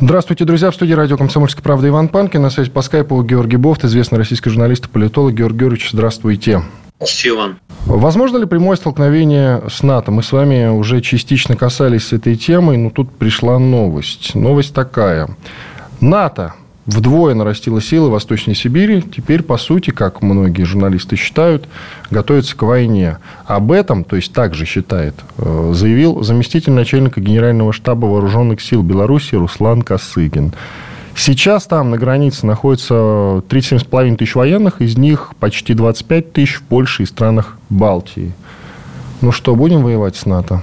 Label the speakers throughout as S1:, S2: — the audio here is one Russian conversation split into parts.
S1: Здравствуйте, друзья. В студии радио «Комсомольская правда» Иван Панкин. На связи по скайпу Георгий Бофт, известный российский журналист и политолог. Георгий Георгиевич, здравствуйте.
S2: Здравствуйте, Иван.
S1: Возможно ли прямое столкновение с НАТО? Мы с вами уже частично касались этой темы, но тут пришла новость. Новость такая. НАТО вдвое нарастила силы Восточной Сибири. Теперь, по сути, как многие журналисты считают, готовится к войне. Об этом, то есть также считает, э, заявил заместитель начальника Генерального штаба Вооруженных сил Беларуси Руслан Косыгин. Сейчас там на границе находится 37,5 тысяч военных, из них почти 25 тысяч в Польше и странах Балтии. Ну что, будем воевать с НАТО?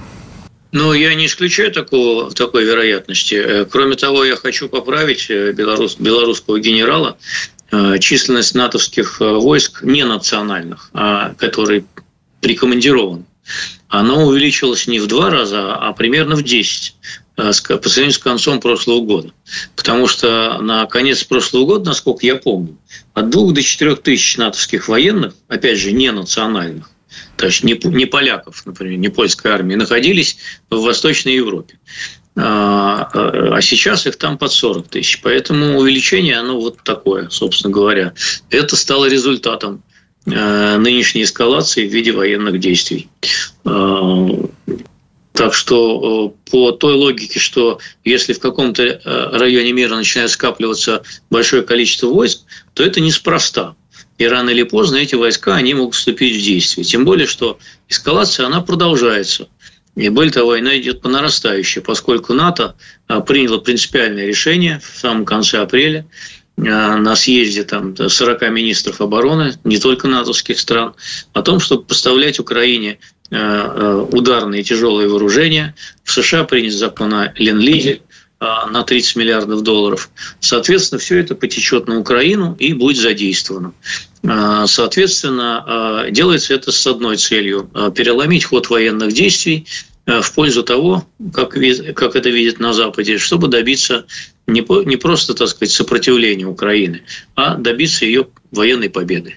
S2: Ну, я не исключаю такого, такой вероятности. Э, кроме того, я хочу поправить э, белорус, белорусского генерала. Э, численность натовских войск не национальных, а которые прикомандированы, она увеличилась не в два раза, а примерно в 10 по сравнению с концом прошлого года. Потому что на конец прошлого года, насколько я помню, от двух до четырех тысяч натовских военных, опять же, не национальных, то есть не, не поляков, например, не польской армии, находились в Восточной Европе. А, а сейчас их там под 40 тысяч. Поэтому увеличение, оно вот такое, собственно говоря. Это стало результатом э, нынешней эскалации в виде военных действий. А, так что э, по той логике, что если в каком-то э, районе мира начинает скапливаться большое количество войск, то это неспроста и рано или поздно эти войска они могут вступить в действие. Тем более, что эскалация она продолжается. И более того, война идет по нарастающей, поскольку НАТО а, приняло принципиальное решение в самом конце апреля а, на съезде там, 40 министров обороны, не только натовских стран, о том, чтобы поставлять Украине а, ударные тяжелые вооружения. В США принят закон о Ленд-Лизе, на 30 миллиардов долларов. Соответственно, все это потечет на Украину и будет задействовано. А, соответственно, а, делается это с одной целью – переломить ход военных действий в пользу того, как, как это видят на Западе, чтобы добиться не, не просто, так сказать, сопротивления Украины, а добиться ее военной победы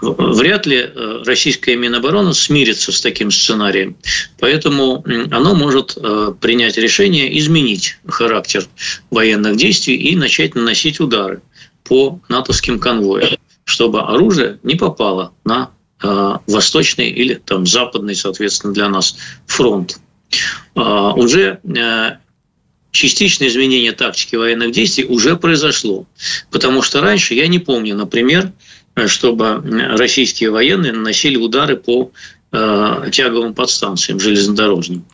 S2: вряд ли российская Минобороны смирится с таким сценарием. Поэтому оно может принять решение изменить характер военных действий и начать наносить удары по натовским конвоям, чтобы оружие не попало на э, восточный или там западный, соответственно, для нас фронт. Уже частичное изменение тактики военных действий уже произошло. Потому что раньше, я не помню, например, чтобы российские военные наносили удары по э, тяговым подстанциям железнодорожным.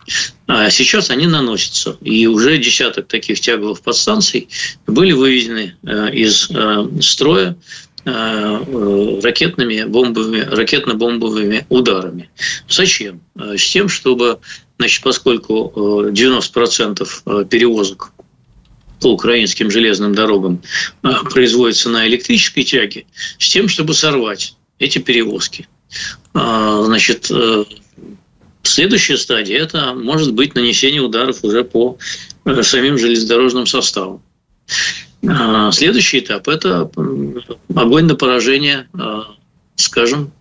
S2: А сейчас они наносятся. И уже десяток таких тяговых подстанций были выведены э, из э, строя ракетными бомбовыми, ракетно-бомбовыми ударами. Зачем? С тем, чтобы, значит, поскольку 90% перевозок по украинским железным дорогам производится на электрической тяге, с тем, чтобы сорвать эти перевозки. А, значит, э, следующая стадия – это может быть нанесение ударов уже по э, самим железнодорожным составам. А, следующий этап – это огонь на поражение, скажем,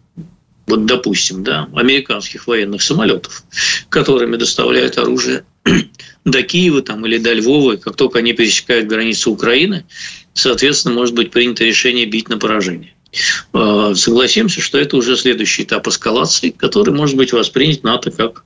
S2: вот допустим, да, американских военных самолетов, которыми доставляют оружие до Киева там, или до Львова, как только они пересекают границу Украины, соответственно, может быть принято решение бить на поражение. А, согласимся, что это уже следующий этап эскалации, который может быть воспринят НАТО как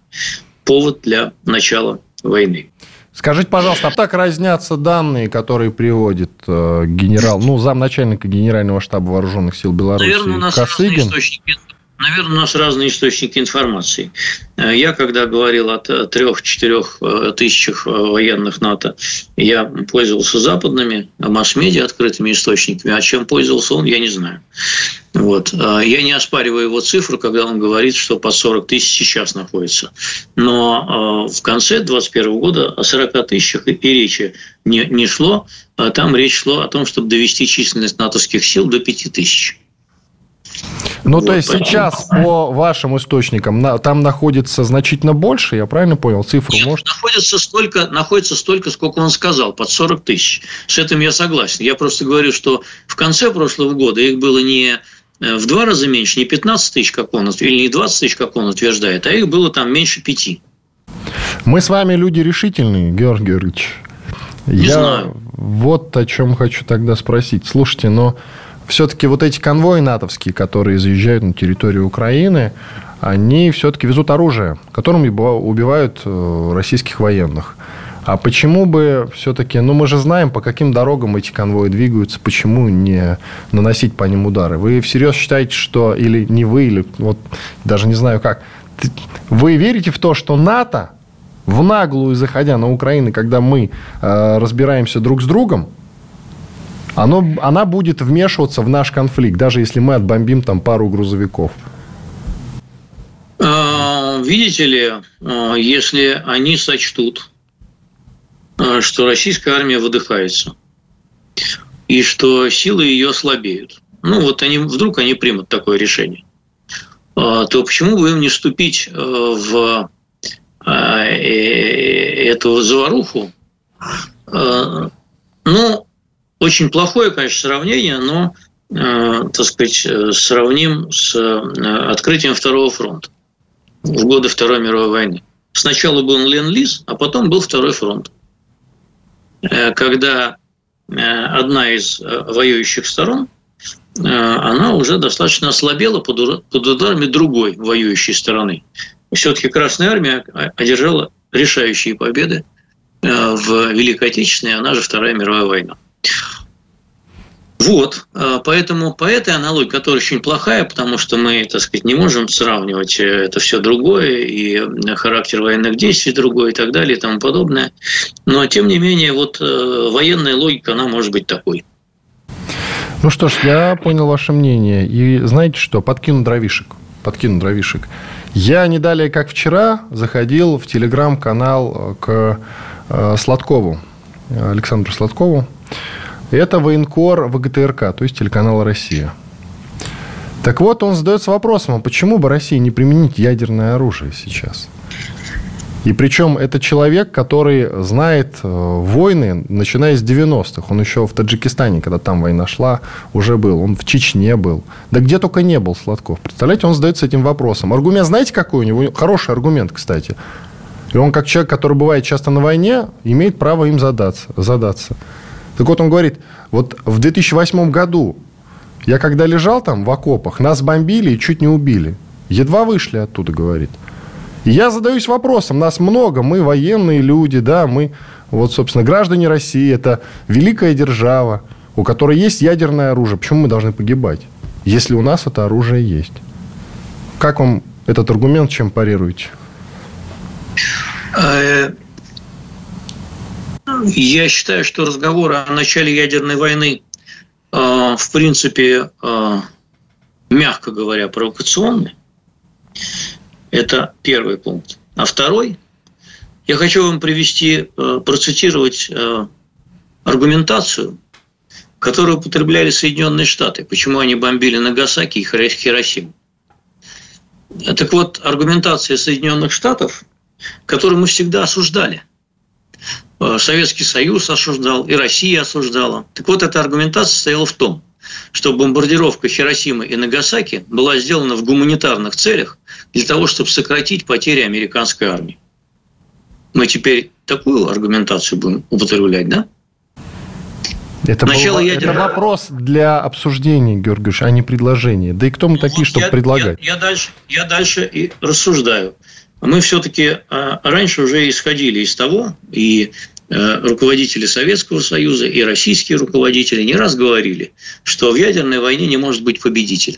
S2: повод для начала войны.
S1: Скажите, пожалуйста, а так разнятся данные, которые приводит э, генерал, ну, замначальника Генерального штаба Вооруженных сил Беларуси
S2: Наверное, у нас
S1: Косыгин?
S2: источники Наверное, у нас разные источники информации. Э, я, когда говорил о трех-четырех э, тысячах э, военных НАТО, я пользовался западными масс-медиа, открытыми источниками. А чем пользовался он, я не знаю. Вот. Я не оспариваю его цифру, когда он говорит, что по 40 тысяч сейчас находится. Но в конце 2021 года о 40 тысячах и речи не, не шло. Там речь шла о том, чтобы довести численность натовских сил до 5 тысяч.
S1: Ну, вот, то есть, сейчас по вашим источникам там находится значительно больше, я правильно понял? Цифру
S2: Нет, может? Находится столько, находится столько, сколько он сказал, под 40 тысяч. С этим я согласен. Я просто говорю, что в конце прошлого года их было не э, в два раза меньше, не 15 тысяч, как он, или не 20 тысяч, как он утверждает, а их было там меньше пяти.
S1: Мы с вами люди решительные, Георгий Георгиевич.
S2: Не я знаю.
S1: вот о чем хочу тогда спросить. Слушайте, но все-таки вот эти конвои натовские, которые заезжают на территорию Украины, они все-таки везут оружие, которым убивают э, российских военных. А почему бы все-таки, ну мы же знаем, по каким дорогам эти конвои двигаются, почему не наносить по ним удары? Вы всерьез считаете, что, или не вы, или вот даже не знаю как, вы верите в то, что НАТО в наглую заходя на Украину, когда мы э, разбираемся друг с другом, оно, она будет вмешиваться в наш конфликт, даже если мы отбомбим там пару грузовиков.
S2: А, видите ли, а, если они сочтут, а, что российская армия выдыхается, и что силы ее слабеют, ну вот они вдруг они примут такое решение, то почему бы им не вступить в Э, эту заваруху. Э, ну, очень плохое, конечно, сравнение, но, э, так сказать, сравним с открытием Второго фронта в годы Второй мировой войны. Сначала был Лен-Лиз, а потом был Второй фронт. Когда одна из воюющих сторон, она уже достаточно ослабела под ударами другой воюющей стороны все-таки Красная Армия одержала решающие победы э, в Великой Отечественной, она же Вторая мировая война. Вот, э, поэтому по этой аналогии, которая очень плохая, потому что мы, так сказать, не можем сравнивать э, это все другое, и характер военных действий другой и так далее и тому подобное. Но, тем не менее, вот военная логика, она может быть такой.
S1: Ну что ж, я понял ваше мнение. И знаете что, подкину дровишек. Подкину дровишек. Я не далее, как вчера, заходил в телеграм-канал э, к э, Сладкову, Александру Сладкову. Это военкор ВГТРК, то есть телеканал «Россия». Так вот, он задается вопросом, а почему бы России не применить ядерное оружие сейчас? И причем это человек, который знает э, войны, начиная с 90-х. Он еще в Таджикистане, когда там война шла, уже был. Он в Чечне был. Да где только не был Сладков. Представляете, он задается этим вопросом. Аргумент знаете, какой у него? Хороший аргумент, кстати. И он, как человек, который бывает часто на войне, имеет право им задаться. задаться. Так вот, он говорит, вот в 2008 году я когда лежал там в окопах, нас бомбили и чуть не убили. Едва вышли оттуда, говорит я задаюсь вопросом, нас много, мы военные люди, да, мы, вот, собственно, граждане России, это великая держава, у которой есть ядерное оружие. Почему мы должны погибать, если у нас это оружие есть? Как вам этот аргумент, чем парируете?
S2: Я считаю, что разговор о начале ядерной войны, э, в принципе, э, мягко говоря, провокационный. Это первый пункт. А второй, я хочу вам привести, э, процитировать аргументацию, которую употребляли Соединенные Штаты, почему они бомбили Нагасаки и Хиросиму. Так вот, аргументация Соединенных Штатов, которую мы всегда осуждали. Э, Советский Союз осуждал, и Россия осуждала. Так вот, эта аргументация состояла в том, что бомбардировка Хиросимы и Нагасаки была сделана в гуманитарных целях для того, чтобы сократить потери американской армии. Мы теперь такую аргументацию будем употреблять, да?
S1: Это, Начало был, ядер... это вопрос для обсуждения, Георгиевич, а не предложение. Да и кто мы ну, такие, вот чтобы я, предлагать?
S2: Я, я, дальше, я дальше и рассуждаю. Мы все-таки а, раньше уже исходили из того, и Э, руководители Советского Союза и российские руководители не раз говорили, что в ядерной войне не может быть победителя.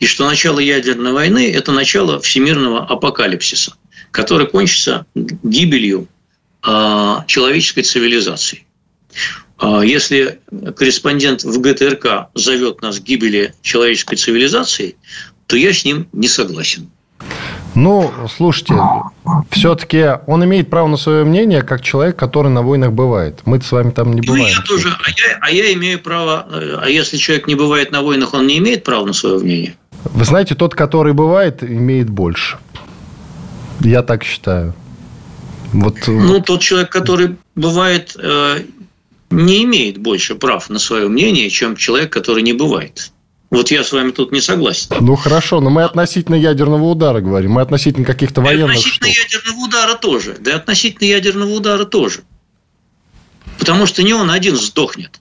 S2: И что начало ядерной войны – это начало всемирного апокалипсиса, который кончится гибелью а, человеческой цивилизации. А, если корреспондент в ГТРК зовет нас к гибели человеческой цивилизации, то я с ним не согласен.
S1: Ну, слушайте, все-таки он имеет право на свое мнение, как человек, который на войнах бывает. Мы с вами там не ну, бываем.
S2: Я тоже, а я, а я имею право, а если человек не бывает на войнах, он не имеет права на свое мнение?
S1: Вы знаете, тот, который бывает, имеет больше. Я так считаю.
S2: Вот... Э, ну, тот человек, который бывает, э, не имеет больше прав на свое мнение, чем человек, который не бывает. Вот я с вами тут не согласен.
S1: Ну хорошо, но мы относительно ядерного удара говорим, мы относительно каких-то военных. И
S2: относительно штук. ядерного удара тоже. Да и относительно ядерного удара тоже. Потому что не он один сдохнет.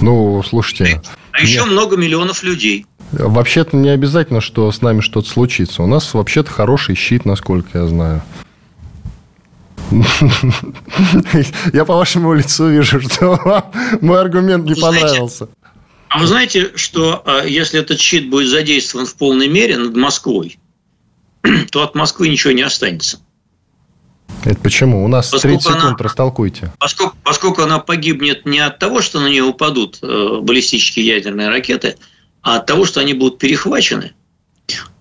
S1: Ну, слушайте.
S2: А еще нет. много миллионов людей.
S1: Вообще-то не обязательно, что с нами что-то случится. У нас вообще-то хороший щит, насколько я знаю. Я по вашему лицу вижу, что мой аргумент не понравился.
S2: А вы знаете, что а, если этот щит будет задействован в полной мере над Москвой, то от Москвы ничего не останется.
S1: Это почему? У нас поскольку 30 секунд, она, растолкуйте.
S2: Поскольку, поскольку она погибнет не от того, что на нее упадут э, баллистические ядерные ракеты, а от того, что они будут перехвачены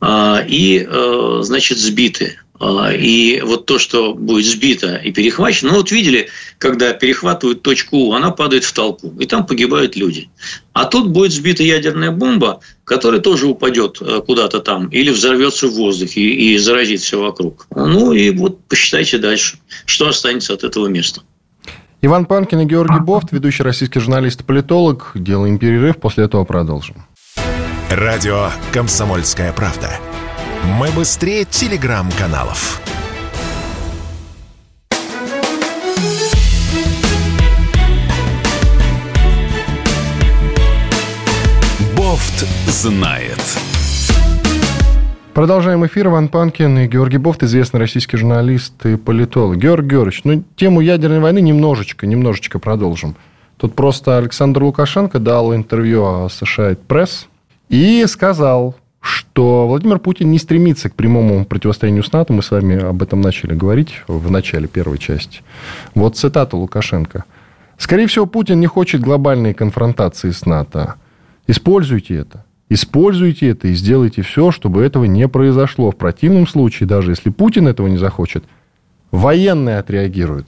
S2: э, и, э, значит, сбиты. А, и вот то, что будет сбито и перехвачено, ну вот видели, когда перехватывают точку У, она падает в толпу, и там погибают люди. А тут будет сбита ядерная бомба, которая тоже упадет э, куда-то там или взорвется в воздухе и заразит все вокруг. Ну и вот посчитайте дальше, что останется от этого места.
S1: Иван Панкин и Георгий Бофт, ведущий российский журналист и политолог. Делаем перерыв, после этого продолжим.
S3: Радио «Комсомольская правда». Мы быстрее телеграм-каналов. Бофт знает.
S1: Продолжаем эфир. Иван Панкин и Георгий Бофт, известный российский журналист и политолог. Георгий Георгиевич, ну, тему ядерной войны немножечко, немножечко продолжим. Тут просто Александр Лукашенко дал интервью о США Пресс и сказал, что Владимир Путин не стремится к прямому противостоянию с НАТО. Мы с вами об этом начали говорить в начале первой части. Вот цитата Лукашенко. «Скорее всего, Путин не хочет глобальной конфронтации с НАТО. Используйте это. Используйте это и сделайте все, чтобы этого не произошло. В противном случае, даже если Путин этого не захочет, военные отреагируют.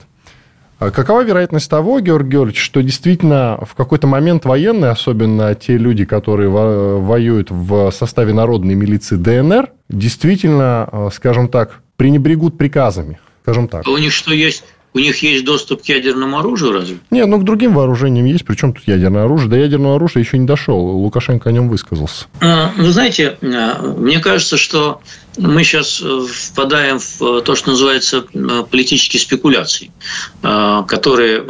S1: А какова вероятность того, Георгий Георгиевич, что действительно в какой-то момент военные, особенно те люди, которые воюют в составе народной милиции ДНР, действительно, э, скажем так, пренебрегут приказами? Скажем так.
S2: У них что есть? У них есть доступ к ядерному оружию разве?
S1: Нет, ну к другим вооружениям есть. Причем тут ядерное оружие? До ядерного оружия еще не дошел. Лукашенко о нем высказался.
S2: А, вы знаете, а, мне кажется, что мы сейчас э, впадаем в э, то, что называется э, политические спекуляции, которые,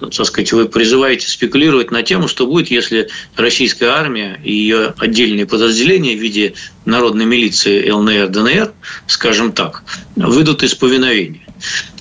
S2: так сказать, вы призываете спекулировать на тему, что будет, если российская армия и ее отдельные подразделения в виде народной милиции ЛНР, ДНР, скажем так, выйдут из повиновения.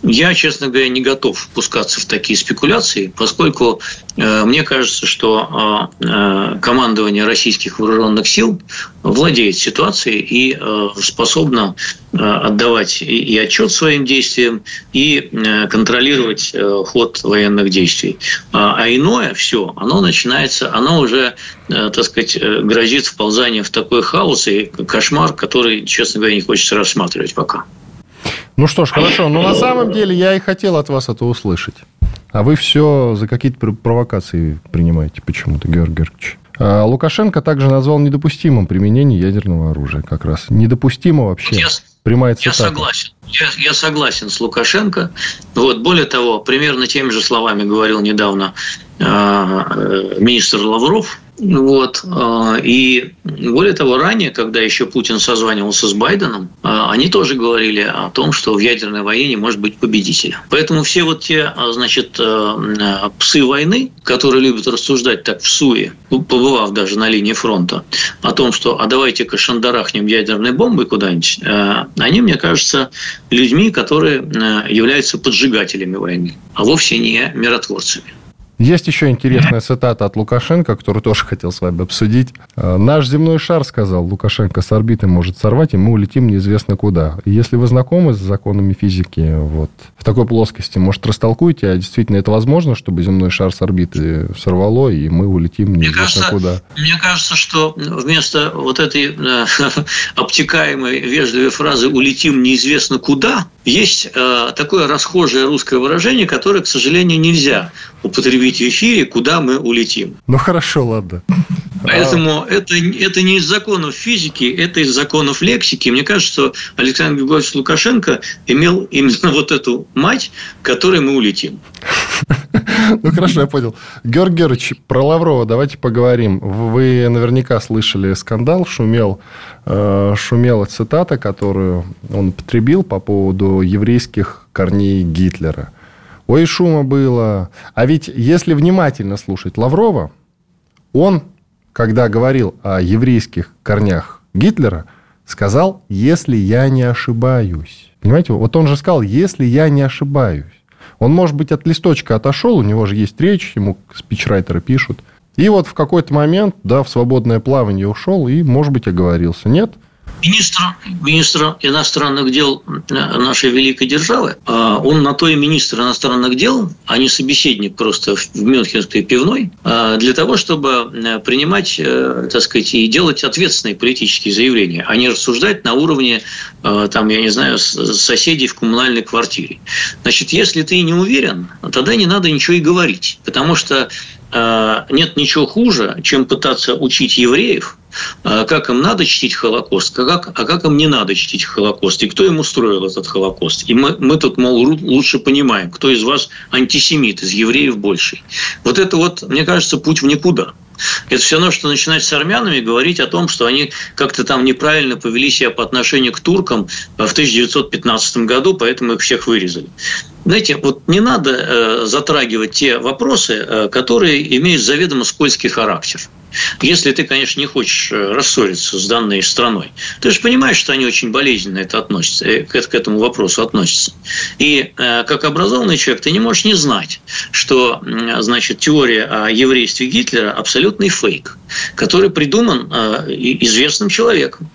S2: Я, честно говоря, не готов впускаться в такие спекуляции, поскольку э, мне кажется, что э, э, командование российских вооруженных сил владеет ситуацией и э, способно э, отдавать и, и отчет своим действиям, и э, контролировать э, ход военных действий. А, а иное все, оно начинается, оно уже, э, так сказать, э, грозит вползанием в такой хаос и кошмар, который, честно говоря, не хочется рассматривать пока.
S1: Ну что ж, хорошо. Но на самом деле я и хотел от вас это услышать. А вы все за какие-то провокации принимаете почему-то, Георгий Георгиевич. А Лукашенко также назвал недопустимым применение ядерного оружия как раз. Недопустимо вообще. Я, Прямая
S2: цитата. Я согласен. Я, я согласен с Лукашенко. Вот, более того, примерно теми же словами говорил недавно э, э министр Лавров вот. А, и более того, ранее, когда еще Путин созванивался с Байденом, а, они тоже говорили о том, что в ядерной войне не может быть победителя. Поэтому все вот те, а, значит, псы войны, которые любят рассуждать так в суе, побывав даже на линии фронта, о том, что а давайте-ка шандарахнем ядерной бомбой куда-нибудь, они, мне кажется, людьми, которые являются поджигателями войны, а вовсе не миротворцами.
S1: Есть еще интересная цитата от Лукашенко, которую тоже хотел с вами обсудить. «Э, Наш земной шар, сказал Лукашенко, с орбиты может сорвать, и мы улетим неизвестно куда. если вы знакомы с законами физики вот, в такой плоскости, может, растолкуйте, а действительно это возможно, чтобы земной шар с орбиты сорвало, и мы улетим неизвестно мне кажется, куда?
S2: Мне кажется, что вместо вот этой э, обтекаемой вежливой фразы «улетим неизвестно куда», есть э, такое расхожее русское выражение, которое, к сожалению, нельзя употребить в эфире, куда мы улетим.
S1: Ну хорошо, ладно.
S2: Поэтому а... это, это не из законов физики, это из законов лексики. Мне кажется, что Александр Григорьевич Лукашенко имел именно вот эту мать, которой мы улетим.
S1: Ну, хорошо, я понял. Георгий Георгиевич, про Лаврова давайте поговорим. Вы наверняка слышали скандал, шумел, э, шумела цитата, которую он потребил по поводу еврейских корней Гитлера. Ой, шума было. А ведь если внимательно слушать Лаврова, он, когда говорил о еврейских корнях Гитлера, сказал, если я не ошибаюсь. Понимаете, вот он же сказал, если я не ошибаюсь. Он, может быть, от листочка отошел, у него же есть речь, ему спичрайтеры пишут. И вот в какой-то момент, да, в свободное плавание ушел и, может быть, оговорился. Нет?
S2: Министр, министр иностранных дел нашей великой державы, а, он на то и министр иностранных дел, а не собеседник просто в Мюнхенской пивной, а, для того, чтобы э, принимать, э, так сказать, и делать ответственные политические заявления, а не рассуждать на уровне, э, там, я не знаю, соседей в коммунальной квартире. Значит, если ты не уверен, тогда не надо ничего и говорить, потому что нет ничего хуже, чем пытаться учить евреев – а как им надо чтить Холокост, а как, а как им не надо чтить Холокост, и кто им устроил этот Холокост. И мы, мы тут, мол, лучше понимаем, кто из вас антисемит, из евреев больше. Вот это вот, мне кажется, путь в никуда. Это все равно, что начинать с армянами говорить о том, что они как-то там неправильно повели себя по отношению к туркам в 1915 году, поэтому их всех вырезали. Знаете, вот не надо э, затрагивать те вопросы, э, которые имеют заведомо скользкий характер. Если ты, конечно, не хочешь э, рассориться с данной страной. Ты же понимаешь, что они очень болезненно это относятся, э, к этому вопросу относятся. И э, как образованный человек ты не можешь не знать, что значит, теория о еврействе Гитлера абсолютный фейк, который придуман известным человеком,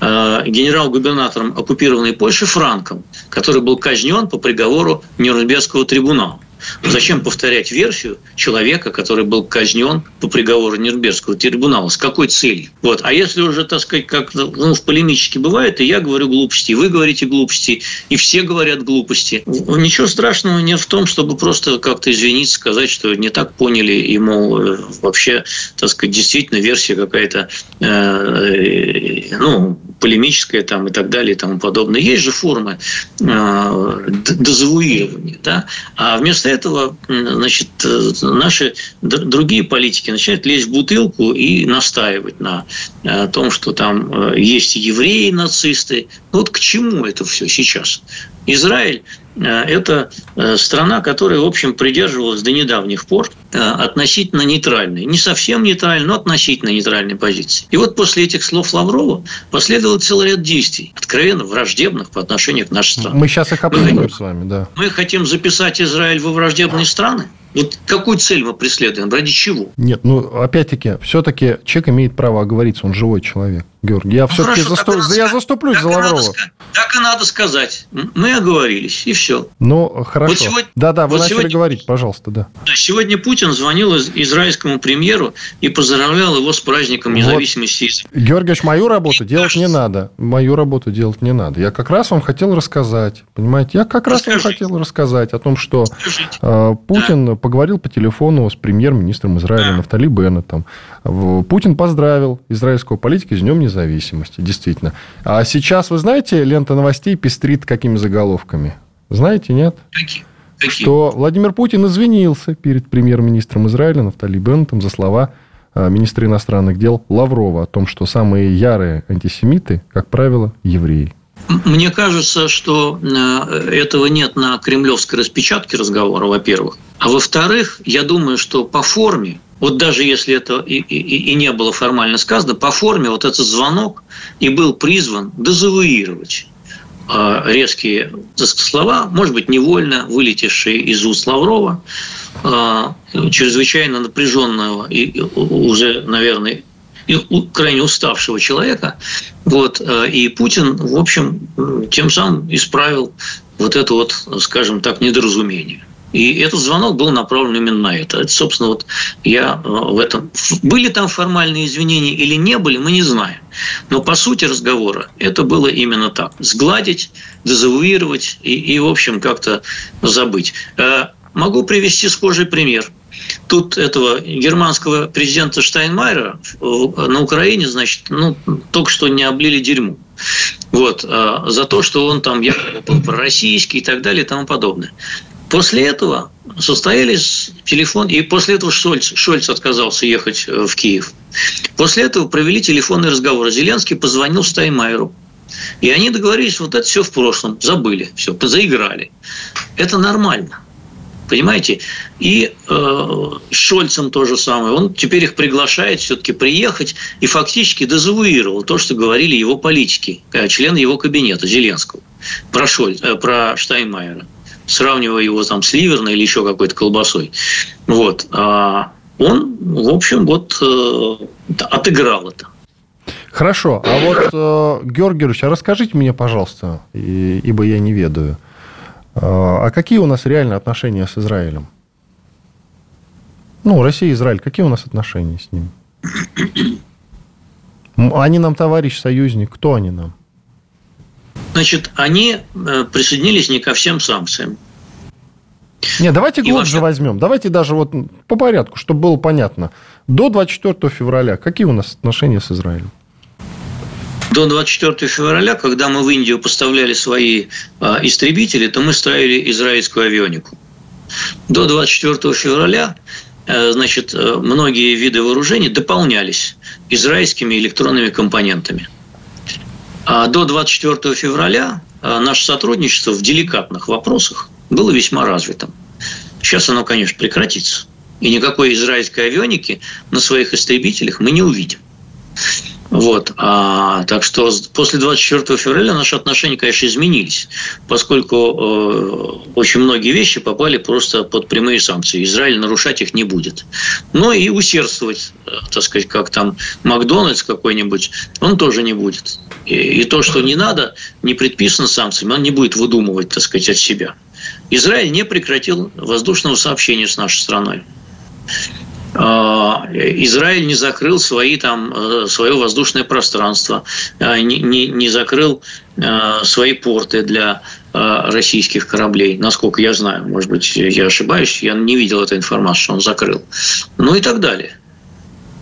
S2: генерал-губернатором оккупированной Польши Франком, который был казнен по приговору Нюрнбергского трибунала. Зачем повторять версию человека, который был казнен по приговору Нюрнбергского трибунала? С какой целью? Вот. А если уже, так сказать, как ну, в полемически бывает, и я говорю глупости, и вы говорите глупости, и все говорят глупости. Ничего страшного нет в том, чтобы просто как-то извиниться, сказать, что не так поняли, мол, э, вообще, так сказать, действительно версия какая-то, э, э, ну, полемическая там и так далее и тому подобное. Есть же формы э, да? А вместо этого, значит, наши другие политики начинают лезть в бутылку и настаивать на э, том, что там э, есть евреи, нацисты. Вот к чему это все сейчас? Израиль э, – это э, страна, которая, в общем, придерживалась до недавних пор э, относительно нейтральной. Не совсем нейтральной, но относительно нейтральной позиции. И вот после этих слов Лаврова последовал целый ряд действий, откровенно враждебных по отношению к нашей стране.
S1: Мы сейчас их обсудим с вами, да.
S2: Мы хотим записать Израиль во враждебные страны? Вот какую цель мы преследуем? Ради чего?
S1: Нет, ну, опять-таки, все-таки человек имеет право оговориться, он живой человек. Георгий, я ну, все-таки заступ... я заступлюсь так за Лаврова. Надо,
S2: так и надо сказать. Мы оговорились, и все.
S1: Ну, хорошо. Вот сегодня, да-да, вы вот начали сегодня, говорить, пожалуйста, да.
S2: Сегодня Путин звонил израильскому премьеру и поздравлял его с праздником независимости.
S1: Вот. Георгиевич, мою работу и делать кажется... не надо. Мою работу делать не надо. Я как раз вам хотел рассказать, понимаете, я как Расскажите. раз вам хотел рассказать о том, что Скажите. А, Путин да. Поговорил по телефону с премьер-министром Израиля. Нафтали Беннетом. Путин поздравил израильского политика с Днем независимости, действительно. А сейчас, вы знаете, лента новостей пестрит какими заголовками? Знаете, нет? Какие? Какие? Что Владимир Путин извинился перед премьер-министром Израиля Нафтали Беннетом за слова а, министра иностранных дел Лаврова о том, что самые ярые антисемиты, как правило, евреи.
S2: Мне кажется, что э, этого нет на кремлевской распечатке разговора, во-первых. А во-вторых, я думаю, что по форме вот даже если это и, и, и не было формально сказано, по форме вот этот звонок и был призван дезавуировать а, резкие слова, может быть, невольно вылетевшие из уст Лаврова, а, чрезвычайно напряженного и уже, наверное, и крайне уставшего человека. Вот, а, и Путин, в общем, тем самым исправил вот это вот, скажем так, недоразумение. И этот звонок был направлен именно на это. это. Собственно, вот я э, в этом... Были там формальные извинения или не были, мы не знаем. Но по сути разговора это было именно так. Сгладить, дезавуировать и, и в общем, как-то забыть. Могу привести схожий пример. Тут этого германского президента Штайнмайера на Украине, значит, ну, только что не облили дерьмо. Вот, э, за то, что он там якобы был пророссийский и так далее и тому подобное. После этого состоялись телефон, и после этого Шольц, Шольц отказался ехать э, в Киев. После этого провели телефонный разговор. Зеленский позвонил Стаймайеру. И они договорились, вот это все в прошлом, забыли, все, заиграли. Это нормально. Понимаете? И э, Шольцем то же самое. Он теперь их приглашает все-таки приехать и фактически дезавуировал то, что говорили его политики, э, члены его кабинета Зеленского про, Шольц, э, про Штайнмайера сравнивая его там с ливерной или еще какой-то колбасой. Вот. А он, в общем, вот э, отыграл это.
S1: Хорошо. А вот, э, Георгий Георгиевич, а расскажите мне, пожалуйста, ибо я не ведаю, а какие у нас реальные отношения с Израилем? Ну, Россия и Израиль, какие у нас отношения с ним? Они нам товарищ, союзник. Кто они нам?
S2: Значит, они э, присоединились не ко всем санкциям.
S1: Нет, давайте глубже вообще... возьмем. Давайте даже вот по порядку, чтобы было понятно. До 24 февраля какие у нас отношения с Израилем?
S2: До 24 февраля, когда мы в Индию поставляли свои э, истребители, то мы ставили израильскую авионику. До 24 февраля э, значит, многие виды вооружений дополнялись израильскими электронными компонентами – а до 24 февраля а, наше сотрудничество в деликатных вопросах было весьма развитым. Сейчас оно, конечно, прекратится. И никакой израильской авионики на своих истребителях мы не увидим. Вот. А, так что после 24 февраля наши отношения, конечно, изменились, поскольку э, очень многие вещи попали просто под прямые санкции. Израиль нарушать их не будет. Но и усердствовать, э, так сказать, как там Макдональдс какой-нибудь, он тоже не будет. И, и то, что не надо, не предписано санкциями, он не будет выдумывать, так сказать, от себя. Израиль не прекратил воздушного сообщения с нашей страной. А, Израиль не закрыл свои, там, э, свое воздушное пространство, а, не, не, не закрыл э, свои порты для э, российских кораблей, насколько я знаю. Может быть, я ошибаюсь, я не видел этой информации, что он закрыл. Ну и так далее.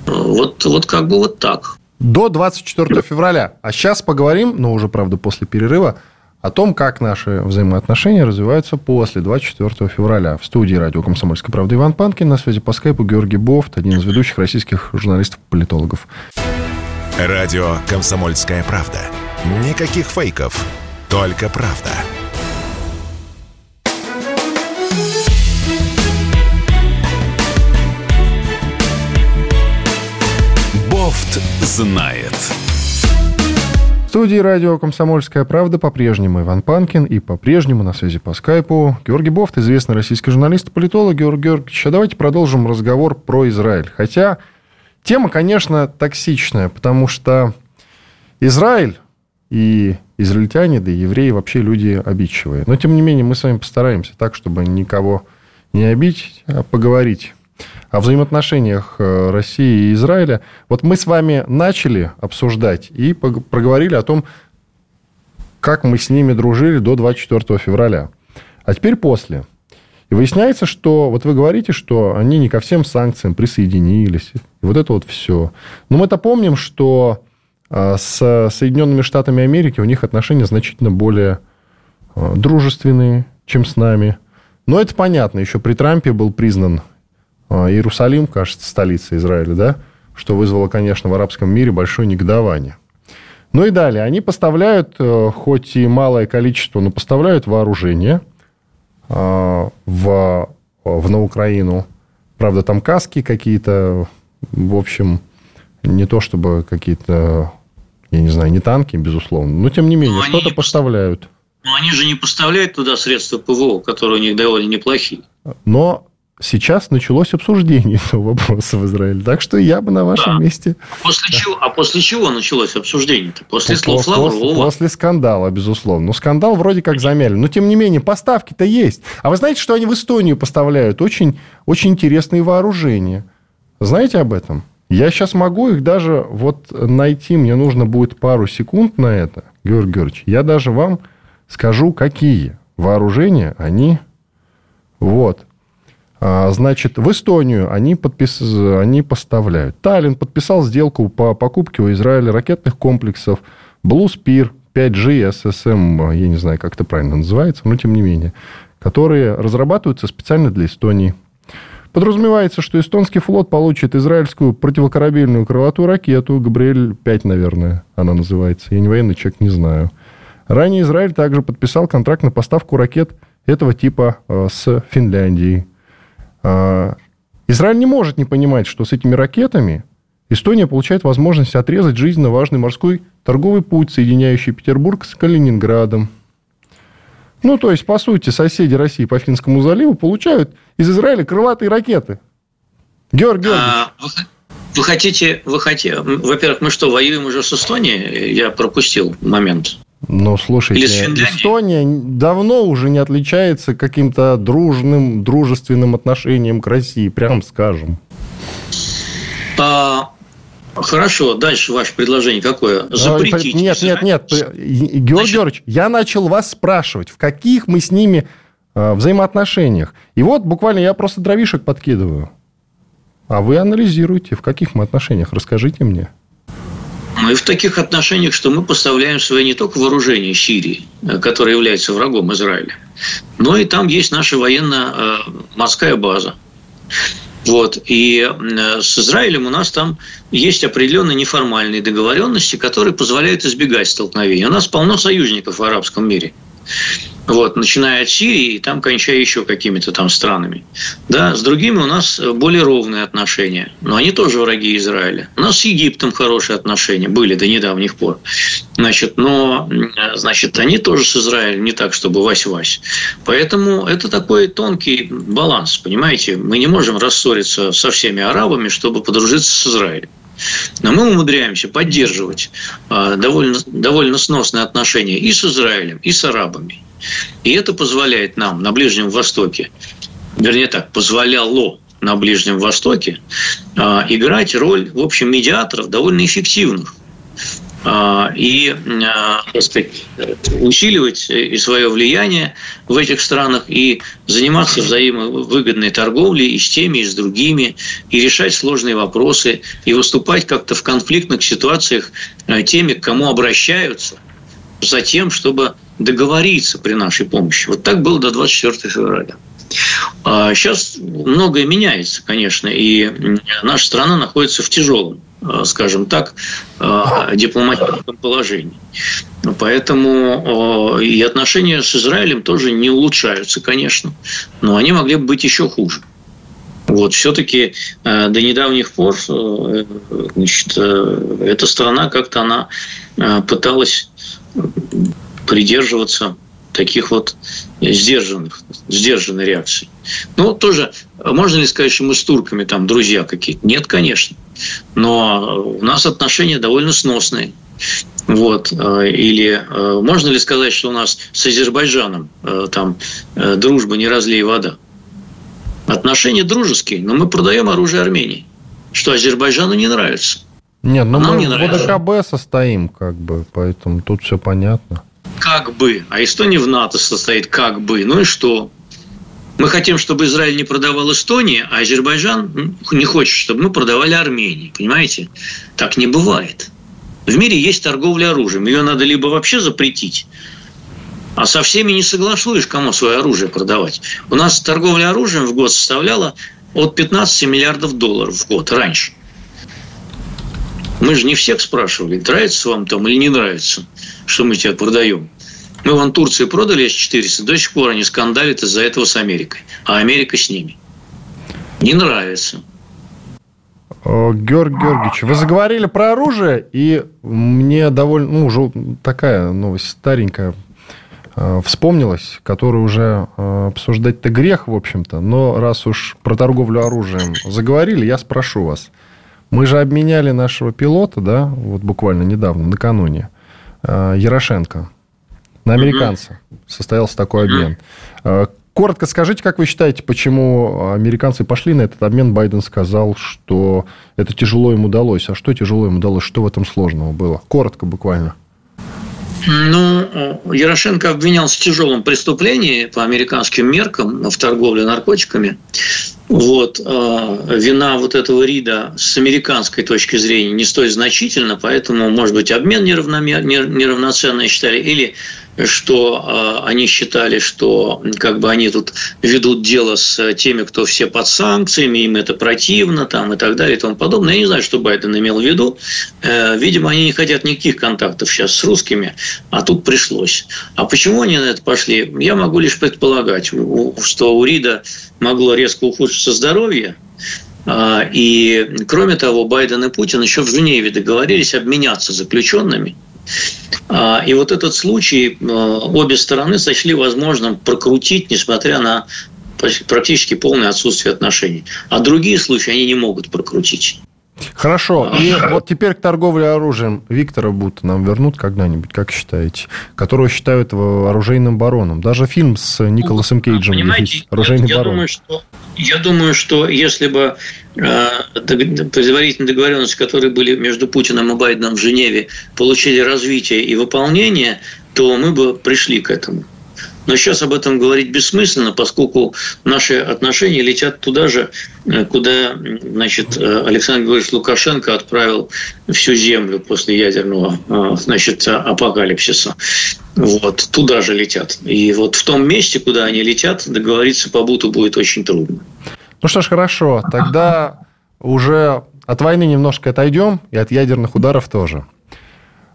S2: Вот, вот как бы вот так.
S1: До 24 февраля. А сейчас поговорим, но уже, правда, после перерыва, о том, как наши взаимоотношения развиваются после 24 февраля. В студии радио «Комсомольская правда» Иван Панкин, на связи по скайпу Георгий Бофт, один из ведущих российских журналистов-политологов.
S3: Радио «Комсомольская правда». Никаких фейков, только правда. Бофт знает
S1: студии радио «Комсомольская правда» по-прежнему Иван Панкин и по-прежнему на связи по скайпу Георгий Бофт, известный российский журналист и политолог. Георгий Георгиевич, а давайте продолжим разговор про Израиль. Хотя тема, конечно, токсичная, потому что Израиль и израильтяне, да и евреи вообще люди обидчивые. Но, тем не менее, мы с вами постараемся так, чтобы никого не обидеть, а поговорить о взаимоотношениях э, России и Израиля. Вот мы с вами начали обсуждать и проговорили о том, как мы с ними дружили до 24 февраля. А теперь после. И выясняется, что вот вы говорите, что они не ко всем санкциям присоединились. И вот это вот все. Но мы-то помним, что э, с Соединенными Штатами Америки у них отношения значительно более э, дружественные, чем с нами. Но это понятно. Еще при Трампе был признан Иерусалим, кажется, столица Израиля, да, что вызвало, конечно, в арабском мире большое негодование. Ну и далее, они поставляют, э, хоть и малое количество, но поставляют вооружение а, в, в на Украину. Правда, там каски какие-то, в общем, не то чтобы какие-то, я не знаю, не танки, безусловно, но тем не менее, что-то поставляют.
S2: Но они же не поставляют туда средства ПВО, которые у них довольно неплохие.
S1: Но сейчас началось обсуждение этого вопроса в Израиле. Так что я бы на вашем да. месте...
S2: А после, да. чего, а после чего началось обсуждение-то? После
S1: слов после, Лаврова? После скандала, безусловно. Ну, скандал вроде как замяли. Но, тем не менее, поставки-то есть. А вы знаете, что они в Эстонию поставляют? Очень, очень интересные вооружения. Знаете об этом? Я сейчас могу их даже вот найти. Мне нужно будет пару секунд на это, Георгий Георгиевич. Я даже вам скажу, какие вооружения они... Вот. А, значит, в Эстонию они, подпис... они поставляют. Таллин подписал сделку по покупке у Израиля ракетных комплексов Blue Spear 5G SSM, я не знаю, как это правильно называется, но тем не менее, которые разрабатываются специально для Эстонии. Подразумевается, что эстонский флот получит израильскую противокорабельную крылатую ракету, Габриэль-5, наверное, она называется. Я не военный человек, не знаю. Ранее Израиль также подписал контракт на поставку ракет этого типа э, с Финляндией. А, Израиль не может не понимать, что с этими ракетами Эстония получает возможность отрезать жизненно важный морской торговый путь, соединяющий Петербург с Калининградом. Ну, то есть, по сути, соседи России по Финскому заливу получают из Израиля крылатые ракеты.
S2: Георгий а, вы хотите, вы хотите, во-первых, мы что, воюем уже с Эстонией? Я пропустил момент.
S1: Ну, слушайте, Эстония давно уже не отличается каким-то дружным, дружественным отношением к России, прям скажем.
S2: А, хорошо, дальше ваше предложение какое?
S1: А, Запретить. Нет, нет, нет. Георгий. Георгиевич, я начал вас спрашивать, в каких мы с ними а, взаимоотношениях. И вот буквально я просто дровишек подкидываю. А вы анализируете, в каких мы отношениях, расскажите мне.
S2: Мы в таких отношениях, что мы поставляем свои не только вооружение Сирии, э, которое является врагом Израиля, но и там есть наша военно-морская э, база. Вот. И э, с Израилем у нас там есть определенные неформальные договоренности, которые позволяют избегать столкновений. У нас полно союзников в арабском мире – вот, начиная от Сирии и там кончая еще какими-то там странами. Да, с другими у нас более ровные отношения, но они тоже враги Израиля. У нас с Египтом хорошие отношения были до недавних пор. Значит, но значит, они тоже с Израилем не так, чтобы вась-вась. Поэтому это такой тонкий баланс, понимаете? Мы не можем рассориться со всеми арабами, чтобы подружиться с Израилем. Но мы умудряемся поддерживать а, довольно, довольно сносные отношения и с Израилем, и с арабами. И это позволяет нам на Ближнем Востоке, вернее так, позволяло на Ближнем Востоке а, играть роль, в общем, медиаторов довольно эффективных – и а, так сказать, усиливать и свое влияние в этих странах и заниматься взаимовыгодной торговлей и с теми, и с другими, и решать сложные вопросы, и выступать как-то в конфликтных ситуациях а, теми, к кому обращаются, за тем, чтобы договориться при нашей помощи. Вот так было до 24 февраля. Сейчас многое меняется, конечно, и наша страна находится в тяжелом скажем так, э, дипломатическом положении. Поэтому э, и отношения с Израилем тоже не улучшаются, конечно, но они могли бы быть еще хуже. Вот, все-таки до недавних пор значит, эта страна как-то она пыталась придерживаться таких вот сдержанных, сдержанной реакций. Ну, тоже, можно ли сказать, что мы с турками там друзья какие-то? Нет, конечно. Но у нас отношения довольно сносные. Вот. Э, или э, можно ли сказать, что у нас с Азербайджаном э, там дружба не разлей вода? Отношения дружеские, но мы продаем оружие Армении, что Азербайджану не нравится.
S1: Нет, но Нам мы не в ОДКБ состоим, как бы, поэтому тут все понятно
S2: как бы, а Эстония в НАТО состоит как бы. Ну и что? Мы хотим, чтобы Израиль не продавал Эстонии, а Азербайджан не хочет, чтобы мы продавали Армении. Понимаете? Так не бывает. В мире есть торговля оружием. Ее надо либо вообще запретить, а со всеми не согласуешь, кому свое оружие продавать. У нас торговля оружием в год составляла от 15 миллиардов долларов в год раньше. Мы же не всех спрашивали, нравится вам там или не нравится, что мы тебе продаем. Мы вон Турции продали С-400, до сих пор они скандалят из-за этого с Америкой. А Америка с ними. Не нравится.
S1: Георгий Георгиевич, вы заговорили про оружие, и мне довольно, ну, уже такая новость старенькая. э, вспомнилась, которую уже э, обсуждать-то грех, в общем-то. Но раз уж про торговлю оружием заговорили, я спрошу вас. Мы же обменяли нашего пилота, да, вот буквально недавно, накануне, Ярошенко на американца. Состоялся такой обмен. Коротко скажите, как вы считаете, почему американцы пошли на этот обмен? Байден сказал, что это тяжело ему удалось. А что тяжело ему удалось? Что в этом сложного было? Коротко буквально.
S2: Ну, Ярошенко обвинялся в тяжелом преступлении по американским меркам в торговле наркотиками. Вот, э, вина вот этого Рида с американской точки зрения не столь значительна, поэтому, может быть, обмен неравномер, неравноценный считали, или что э, они считали, что как бы они тут ведут дело с теми, кто все под санкциями, им это противно там, и так далее и тому подобное. Я не знаю, что Байден имел в виду. Э, видимо, они не хотят никаких контактов сейчас с русскими, а тут пришлось. А почему они на это пошли? Я могу лишь предполагать, что у Рида могло резко ухудшиться здоровье, а, и, кроме того, Байден и Путин еще в Женеве договорились обменяться заключенными – а, и вот этот случай э, обе стороны сочли возможным прокрутить, несмотря на практически полное отсутствие отношений. А другие случаи они не могут прокрутить.
S1: Хорошо. И вот теперь к торговле оружием. Виктора будто нам вернут когда-нибудь, как считаете? Которого считают оружейным бароном. Даже фильм с Николасом Кейджем
S2: Понимаете, есть «Оружейный я, барон». Думаю, что, я думаю, что если бы э, предварительные договоренности, которые были между Путиным и Байденом в Женеве, получили развитие и выполнение, то мы бы пришли к этому. Но сейчас об этом говорить бессмысленно, поскольку наши отношения летят туда же, э, куда значит, э, Александр Григорьевич Лукашенко отправил всю землю после ядерного э, значит, апокалипсиса. Вот, туда же летят. И вот в том месте, куда они летят, договориться по буту будет очень трудно.
S1: Ну что ж, хорошо. Тогда уже от войны немножко отойдем, и от ядерных ударов тоже.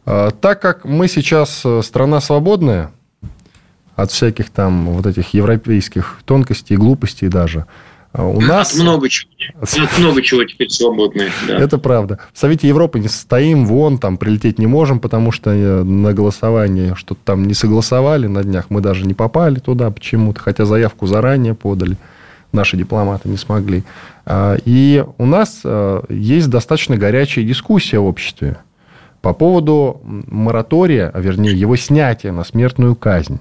S1: Так как мы сейчас страна свободная, от всяких там вот этих европейских тонкостей, глупостей даже.
S2: А у нас... много чего. От много чего теперь свободное.
S1: Да. Это правда. В Совете Европы не состоим, вон, там прилететь не можем, потому что э, на голосование что-то там не согласовали на днях. Мы даже не попали туда почему-то, хотя заявку заранее подали. Наши дипломаты не смогли. А, и у нас э, есть достаточно горячая дискуссия в обществе по поводу моратория, а вернее его снятия на смертную казнь.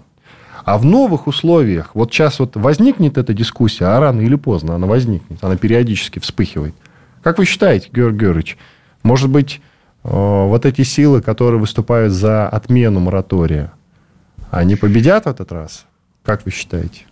S1: А в новых условиях, вот сейчас вот возникнет эта дискуссия, а рано или поздно она возникнет, она периодически вспыхивает. Как вы считаете, Георгий Георгиевич, может быть, э, вот эти силы, которые выступают за отмену моратория, они победят в этот раз? Как вы считаете?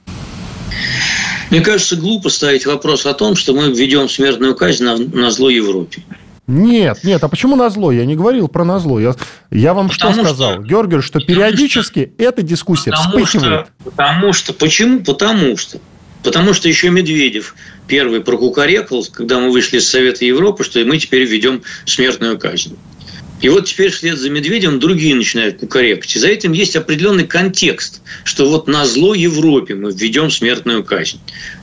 S2: Мне кажется, глупо ставить вопрос о том, что мы введем смертную казнь на, на зло Европе.
S1: Нет, нет, а почему на зло? Я не говорил про на зло. Я, я вам потому что сказал, что, Георгий, что периодически что, эта дискуссия потому вспыхивает.
S2: Что, потому что, почему? Потому что. Потому что еще Медведев первый прокукарекал, когда мы вышли из Совета Европы, что мы теперь введем смертную казнь. И вот теперь вслед за Медведем другие начинают кукарекать. И за этим есть определенный контекст, что вот на зло Европе мы введем смертную казнь.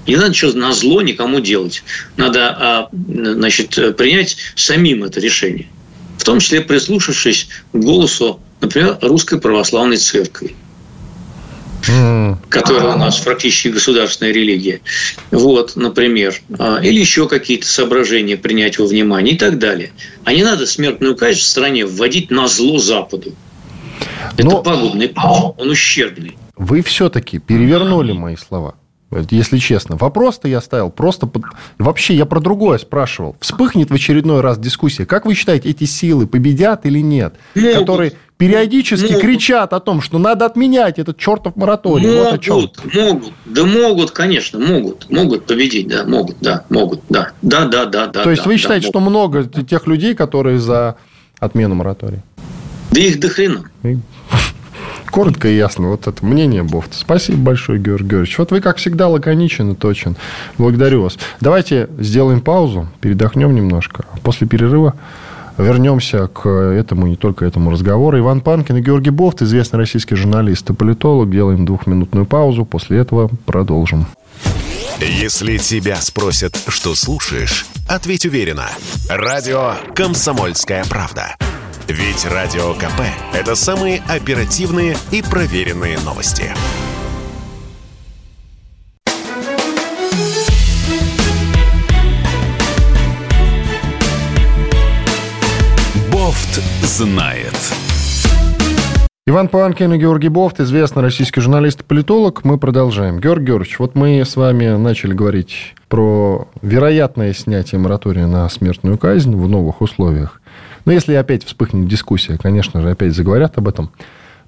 S2: Не надо ничего на зло никому делать. Надо а, значит, принять самим это решение. В том числе прислушавшись к голосу, например, Русской Православной Церкви которая у нас практически государственная религия. Вот, например. А, или еще какие-то соображения принять во внимание и так далее. А не надо смертную казнь в стране вводить на зло Западу. Это Но... пагубный путь, он ущербный.
S1: Вы все-таки перевернули мои слова если честно. Вопрос-то я ставил просто... Под... Вообще, я про другое спрашивал. Вспыхнет в очередной раз дискуссия. Как вы считаете, эти силы победят или нет? Могут. Которые периодически могут. кричат о том, что надо отменять этот чертов мораторий.
S2: Могут, вот о чем. могут. Да могут, конечно, могут. Могут победить, да, могут, да, могут, да. Да, да, да, да.
S1: То есть,
S2: да,
S1: вы считаете, да, что много тех людей, которые за отмену моратория?
S2: Да их до хрена.
S1: Коротко и ясно. Вот это мнение Бофта. Спасибо большое, Георгий Георгиевич. Вот вы, как всегда, лаконичен и точен. Благодарю вас. Давайте сделаем паузу, передохнем немножко. После перерыва вернемся к этому, не только этому разговору. Иван Панкин и Георгий Бофт, известный российский журналист и политолог. Делаем двухминутную паузу. После этого продолжим.
S3: Если тебя спросят, что слушаешь, ответь уверенно. Радио «Комсомольская правда». Ведь Радио КП – это самые оперативные и проверенные новости. Бофт знает.
S1: Иван Панкин и Георгий Бофт, известный российский журналист и политолог. Мы продолжаем. Георгий Георгиевич, вот мы с вами начали говорить про вероятное снятие моратория на смертную казнь в новых условиях. Но если опять вспыхнет дискуссия, конечно же, опять заговорят об этом.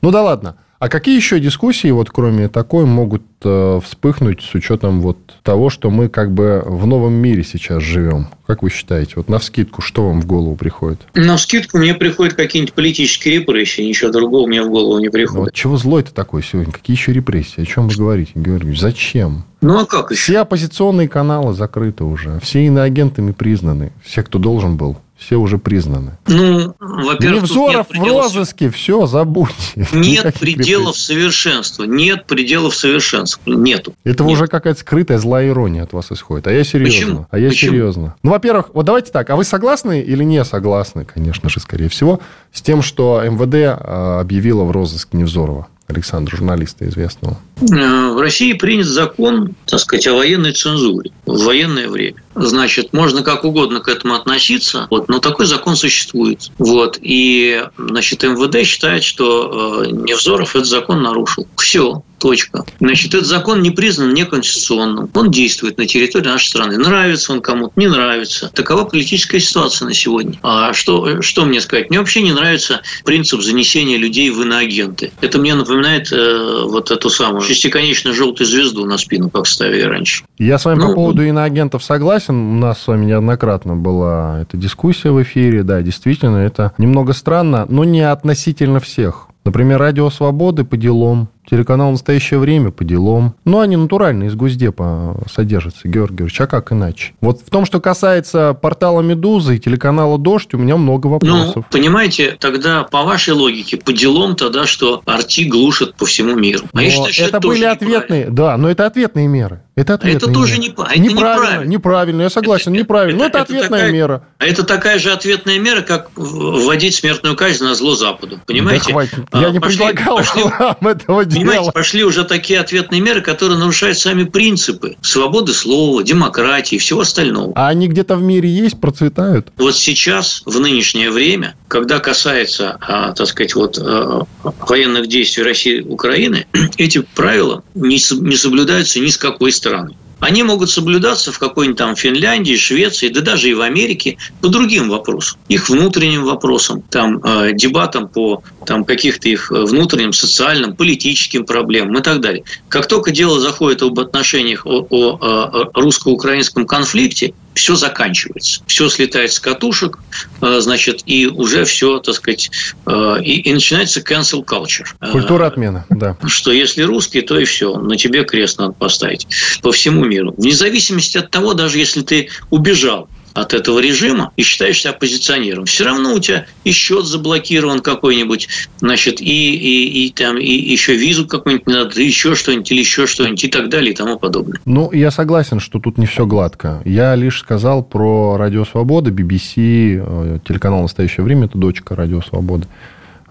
S1: Ну да ладно. А какие еще дискуссии, вот кроме такой, могут э, вспыхнуть с учетом вот того, что мы как бы в новом мире сейчас живем? Как вы считаете? Вот на вскидку, что вам в голову приходит?
S2: На вскидку мне приходят какие-нибудь политические репрессии, ничего другого мне в голову не приходит. Вот
S1: чего злой-то такой сегодня? Какие еще репрессии? О чем вы говорите, Георгий? Зачем?
S2: Ну, а как еще?
S1: Все оппозиционные каналы закрыты уже. Все иноагентами признаны. Все, кто должен был все уже признаны.
S2: Ну, во-первых,
S1: Невзоров в розыске, все, забудьте.
S2: Нет пределов репрессий. совершенства. Нет пределов совершенства. Нету.
S1: Это
S2: Нет.
S1: уже какая-то скрытая злая ирония от вас исходит. А я серьезно. Почему? А я Почему? серьезно. Ну, во-первых, вот давайте так. А вы согласны или не согласны, конечно же, скорее всего, с тем, что МВД а, объявило в розыск Невзорова? Александра, журналиста известного?
S2: Э, в России принят закон, так сказать, о военной цензуре в военное время. Значит, можно как угодно к этому относиться, вот, но такой закон существует. Вот, и, значит, МВД считает, что э, Невзоров этот закон нарушил. Все. Точка. Значит, этот закон не признан неконституционным. Он действует на территории нашей страны. Нравится он кому-то, не нравится. Такова политическая ситуация на сегодня. А что, что мне сказать? Мне вообще не нравится принцип занесения людей в иноагенты. Это мне напоминает э, вот эту самую шестиконечную желтую звезду на спину, как ставили раньше.
S1: Я с вами ну, по поводу иноагентов согласен. У нас с вами неоднократно была эта дискуссия в эфире. Да, действительно, это немного странно, но не относительно всех. Например, «Радио Свободы» по делам, телеканал «Настоящее время» по делам. Ну, они натурально из Госдепа содержатся, Георгий Георгиевич, а как иначе? Вот в том, что касается портала «Медуза» и телеканала «Дождь», у меня много вопросов.
S2: Ну, понимаете, тогда по вашей логике, по делам тогда, что арти глушат по всему миру.
S1: А я считаю, это, это были ответные, да, но это ответные меры. Это, ответная
S2: это тоже не, это
S1: неправильно. Неправильно, неправильно, я согласен, это, неправильно. Это, но это, это ответная
S2: такая,
S1: мера.
S2: А это такая же ответная мера, как вводить смертную казнь на зло Западу. Понимаете? Да
S1: хватит. Я а, не пошли, предлагал пошли, вам этого
S2: понимаете, пошли уже такие ответные меры, которые нарушают сами принципы свободы слова, демократии и всего остального.
S1: А они где-то в мире есть, процветают?
S2: Вот сейчас, в нынешнее время, когда касается, а, так сказать, вот а, военных действий России и Украины, эти правила не соблюдаются ни с какой стороны. Они могут соблюдаться в какой-нибудь там Финляндии, Швеции, да даже и в Америке по другим вопросам, их внутренним вопросам, там, э, дебатам по там, каких-то их внутренним социальным, политическим проблемам и так далее. Как только дело заходит об отношениях о, о, о русско-украинском конфликте, все заканчивается, все слетает с катушек, э, значит, и уже все, так сказать, э, и, и начинается cancel culture.
S1: Культура э, отмены, да.
S2: Что если русский, то и все, на тебе крест надо поставить по всему миру. Вне зависимости от того, даже если ты убежал от этого режима и считаешься оппозиционером. Все равно у тебя и счет заблокирован какой-нибудь, значит, и, и, и, там, и еще визу какую-нибудь надо, еще что-нибудь, или еще что-нибудь, и так далее, и тому подобное.
S1: Ну, я согласен, что тут не все гладко. Я лишь сказал про Радио Свобода, BBC, э, телеканал «Настоящее время», это дочка Радио Свободы.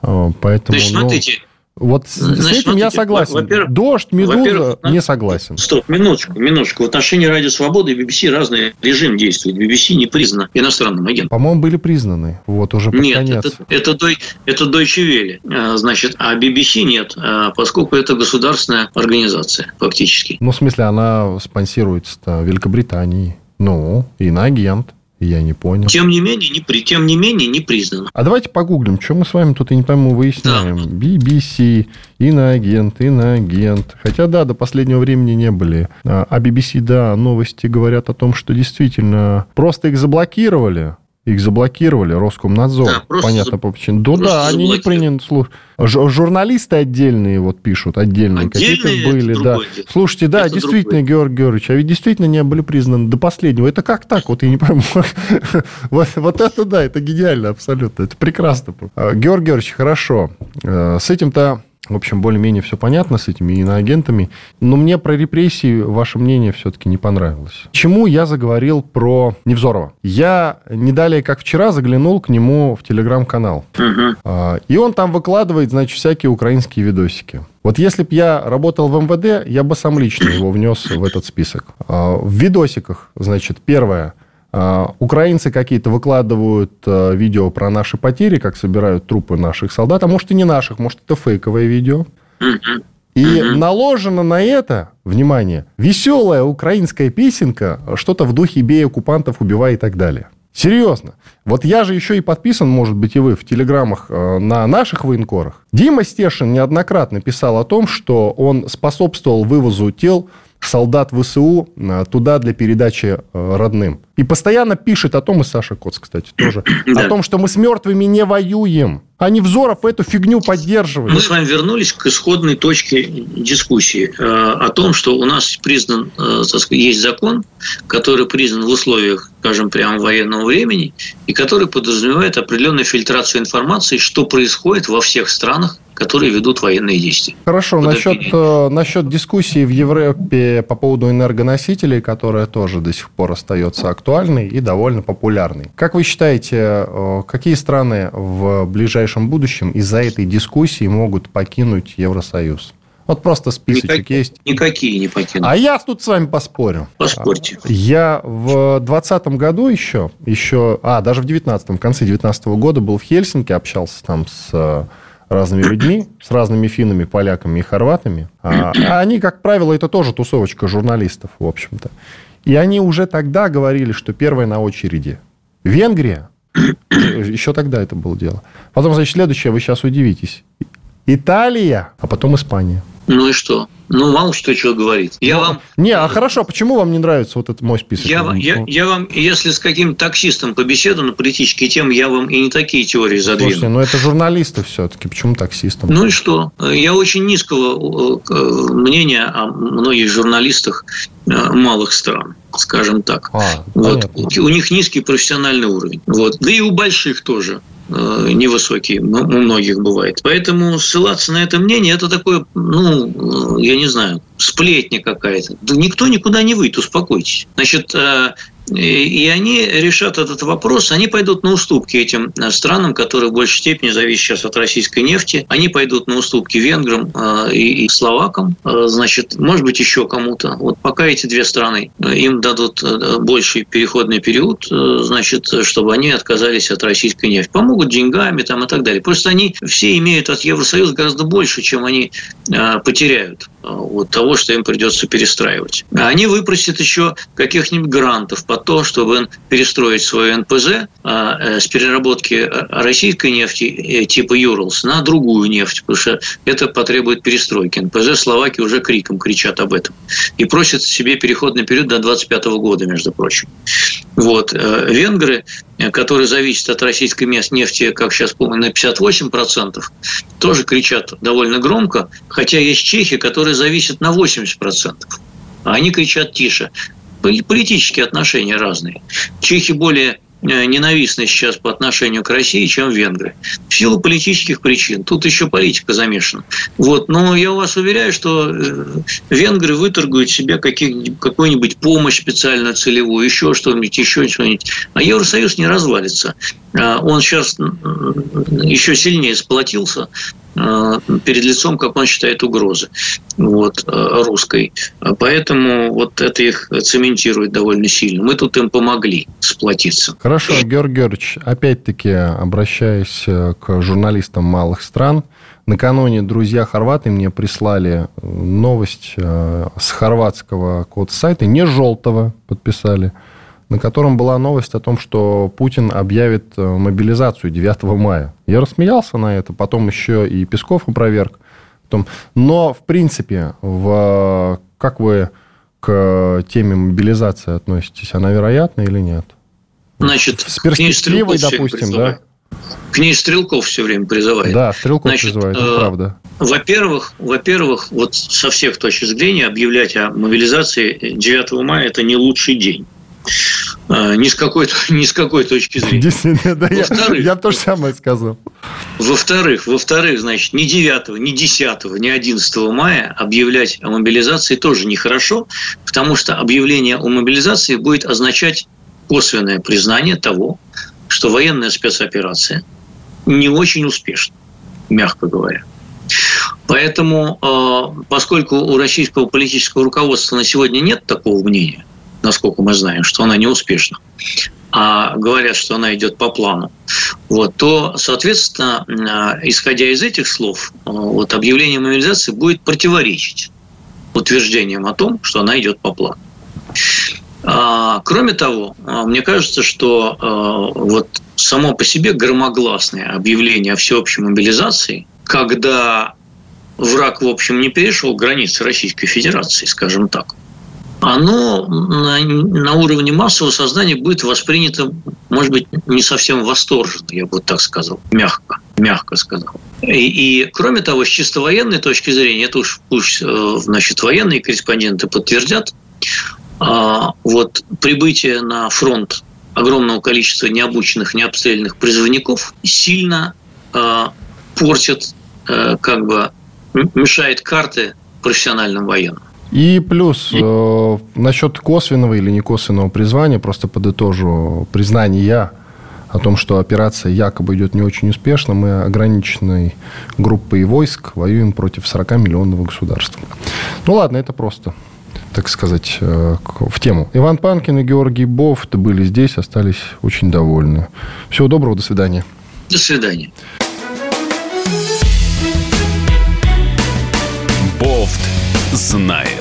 S1: Э, поэтому,
S2: Значит, смотрите,
S1: ну... Вот Значит, с этим смотрите, я согласен. Дождь, Медуза, не согласен.
S2: Стоп, минуточку, минуточку. В отношении Радио Свободы и BBC разный режим действует. BBC не признана иностранным агентом.
S1: По-моему, были признаны. Вот уже под
S2: нет,
S1: конец.
S2: Это, это, это, это Deutsche Welle. А, значит, а BBC нет, а, поскольку это государственная организация фактически.
S1: Ну, в смысле, она спонсируется Великобританией. Ну, иноагент. Я не понял.
S2: Тем не менее, не, при, тем не менее, не признано.
S1: А давайте погуглим, что мы с вами тут, я не пойму, выясняем. Да. BBC, иноагент, иноагент. Хотя, да, до последнего времени не были. А, а BBC, да, новости говорят о том, что действительно просто их заблокировали их заблокировали, Роскомнадзор. Да, Понятно по причине. Да, да, они не приняли слух. Журналисты отдельные вот пишут, отдельные, какие-то были, да. Дело. Слушайте, да, это действительно, другое. Георгий Георгиевич, а ведь действительно не были признаны до последнего. Это как так? Вот я не пойму. вот, вот это да, это гениально абсолютно. Это прекрасно. А, Георгий Георгиевич, хорошо. Э, с этим-то В общем, более-менее все понятно с этими иноагентами. Но мне про репрессии ваше мнение все-таки не понравилось. Чему я заговорил про Невзорова? Я не далее, как вчера, заглянул к нему в телеграм-канал. Угу. И он там выкладывает, значит, всякие украинские видосики. Вот если бы я работал в МВД, я бы сам лично его внес в этот список. А, в видосиках, значит, первое – а, украинцы какие-то выкладывают а, видео про наши потери, как собирают трупы наших солдат, а может и не наших, может это фейковое видео. И наложено на это, внимание, веселая украинская песенка, что-то в духе «бей оккупантов, убивай» и так далее. Серьезно. Вот я же еще и подписан, может быть, и вы, в телеграммах а, на наших военкорах. Дима Стешин неоднократно писал о том, что он способствовал вывозу тел солдат ВСУ туда для передачи родным. И постоянно пишет о том, и Саша Коц, кстати, тоже, да. о том, что мы с мертвыми не воюем. А Невзоров эту фигню поддерживает.
S2: Мы с вами вернулись к исходной точке дискуссии э, о том, что у нас признан, сказать, есть закон, который признан в условиях, скажем, прямо военного времени, и который подразумевает определенную фильтрацию информации, что происходит во всех странах, которые ведут военные действия.
S1: Хорошо, насчет, э, насчет дискуссии в Европе по поводу энергоносителей, которая тоже до сих пор остается актуальной и довольно популярной. Как вы считаете, э, какие страны в ближайшем будущем из-за этой дискуссии могут покинуть Евросоюз? Вот просто списочек
S2: никакие,
S1: есть.
S2: Никакие не покинут.
S1: А я тут с вами поспорю.
S2: Поспорьте.
S1: Я в 2020 году еще, еще, а, даже в 19 в конце 19 года был в Хельсинки, общался там с э, разными людьми, с разными финнами, поляками и хорватами. А, а они, как правило, это тоже тусовочка журналистов, в общем-то. И они уже тогда говорили, что первая на очереди Венгрия, еще тогда это было дело. Потом, значит, следующее, вы сейчас удивитесь. Италия, а потом Испания.
S2: Ну и что? Ну, мало что чего говорит. Я ну, вам...
S1: Не, а хорошо, почему вам не нравится вот этот мой список?
S2: Я, я, я вам, если с каким-то таксистом побеседую на политические темы, я вам и не такие теории задвину. Слушайте,
S1: ну это журналисты все-таки, почему таксистам?
S2: Ну и что? Я очень низкого э, мнения о многих журналистах э, малых стран скажем так. А, вот. У них низкий профессиональный уровень. Вот. Да и у больших тоже. Э, невысокий, у многих бывает. Поэтому ссылаться на это мнение, это такое, ну, я не знаю, сплетня какая-то. Да никто никуда не выйдет, успокойтесь. Значит, э, и они решат этот вопрос, они пойдут на уступки этим э, странам, которые в большей степени зависят сейчас от российской нефти. Они пойдут на уступки венграм э, и словакам, э, значит, может быть, еще кому-то. Вот пока эти две страны им дадут больший переходный период, значит, чтобы они отказались от российской нефти. Помогут деньгами там и так далее. Просто они все имеют от Евросоюза гораздо больше, чем они потеряют от того, что им придется перестраивать. Они выпросят еще каких-нибудь грантов по то, чтобы перестроить свой НПЗ а, э, с переработки э, российской нефти э, типа Юрлс на другую нефть, потому что это потребует перестройки. НПЗ Словакии уже криком кричат об этом. И просят себе переходный период до 2025 года, между прочим. Вот. Венгры, которые зависят от российской нефти, как сейчас помню, на 58%, тоже кричат довольно громко, хотя есть чехи, которые зависят на 80%. А они кричат тише политические отношения разные. Чехи более э, ненавистны сейчас по отношению к России, чем венгры. В силу политических причин. Тут еще политика замешана. Вот. Но я вас уверяю, что э, венгры выторгуют себе какую-нибудь помощь специальную, целевую, еще что-нибудь, еще что-нибудь. А Евросоюз не развалится. А он сейчас еще сильнее сплотился Э, перед лицом, как он считает, угрозы вот, э, русской. Поэтому вот это их цементирует довольно сильно. Мы тут им помогли сплотиться.
S1: Хорошо, Георгий Георгиевич, опять-таки, обращаясь э, к журналистам малых стран, Накануне друзья хорваты мне прислали новость с хорватского код-сайта, не желтого подписали, на котором была новость о том, что Путин объявит э, мобилизацию 9 мая. Я рассмеялся на это, потом еще и Песков опроверг. Потом... Но, в принципе, в... как вы к теме мобилизации относитесь? Она вероятна или нет?
S2: Значит,
S1: с перспективой, допустим, да?
S2: К ней Стрелков все время призывает.
S1: Да, Стрелков Значит, призывает, это э, правда.
S2: Во-первых, во-первых, вот со всех точек зрения объявлять о мобилизации 9 мая – это не лучший день. А, ни с какой, ни с какой точки зрения.
S1: Да, я, я то же самое сказал.
S2: Во-вторых, во-вторых, значит, ни 9, ни 10, ни 11 мая объявлять о мобилизации тоже нехорошо, потому что объявление о мобилизации будет означать косвенное признание того, что военная спецоперация не очень успешна, мягко говоря. Поэтому, э, поскольку у российского политического руководства на сегодня нет такого мнения, насколько мы знаем, что она не успешна, а говорят, что она идет по плану, вот, то, соответственно, э, исходя из этих слов, э, вот, объявление мобилизации будет противоречить утверждениям о том, что она идет по плану. А, кроме того, мне кажется, что вот само по себе громогласное объявление о всеобщей мобилизации, когда враг, в общем, не перешел границы Российской Федерации, скажем так, оно на, на уровне массового сознания будет воспринято, может быть, не совсем восторженно, я бы так сказал, мягко, мягко сказал. И, и кроме того, с чисто военной точки зрения, это уж пусть э, значит, военные корреспонденты подтвердят, а, вот прибытие на фронт огромного количества необученных, необстрелянных призывников сильно э, портит, э, как бы мешает карты профессиональным военным.
S1: И плюс э, насчет косвенного или некосвенного призвания, просто подытожу признание о том, что операция якобы идет не очень успешно, мы ограниченной группой войск воюем против 40 миллионного государства. Ну ладно, это просто так сказать, э, в тему. Иван Панкин и Георгий Бофт были здесь, остались очень довольны. Всего доброго, до свидания.
S2: До свидания.
S3: Бофт знает.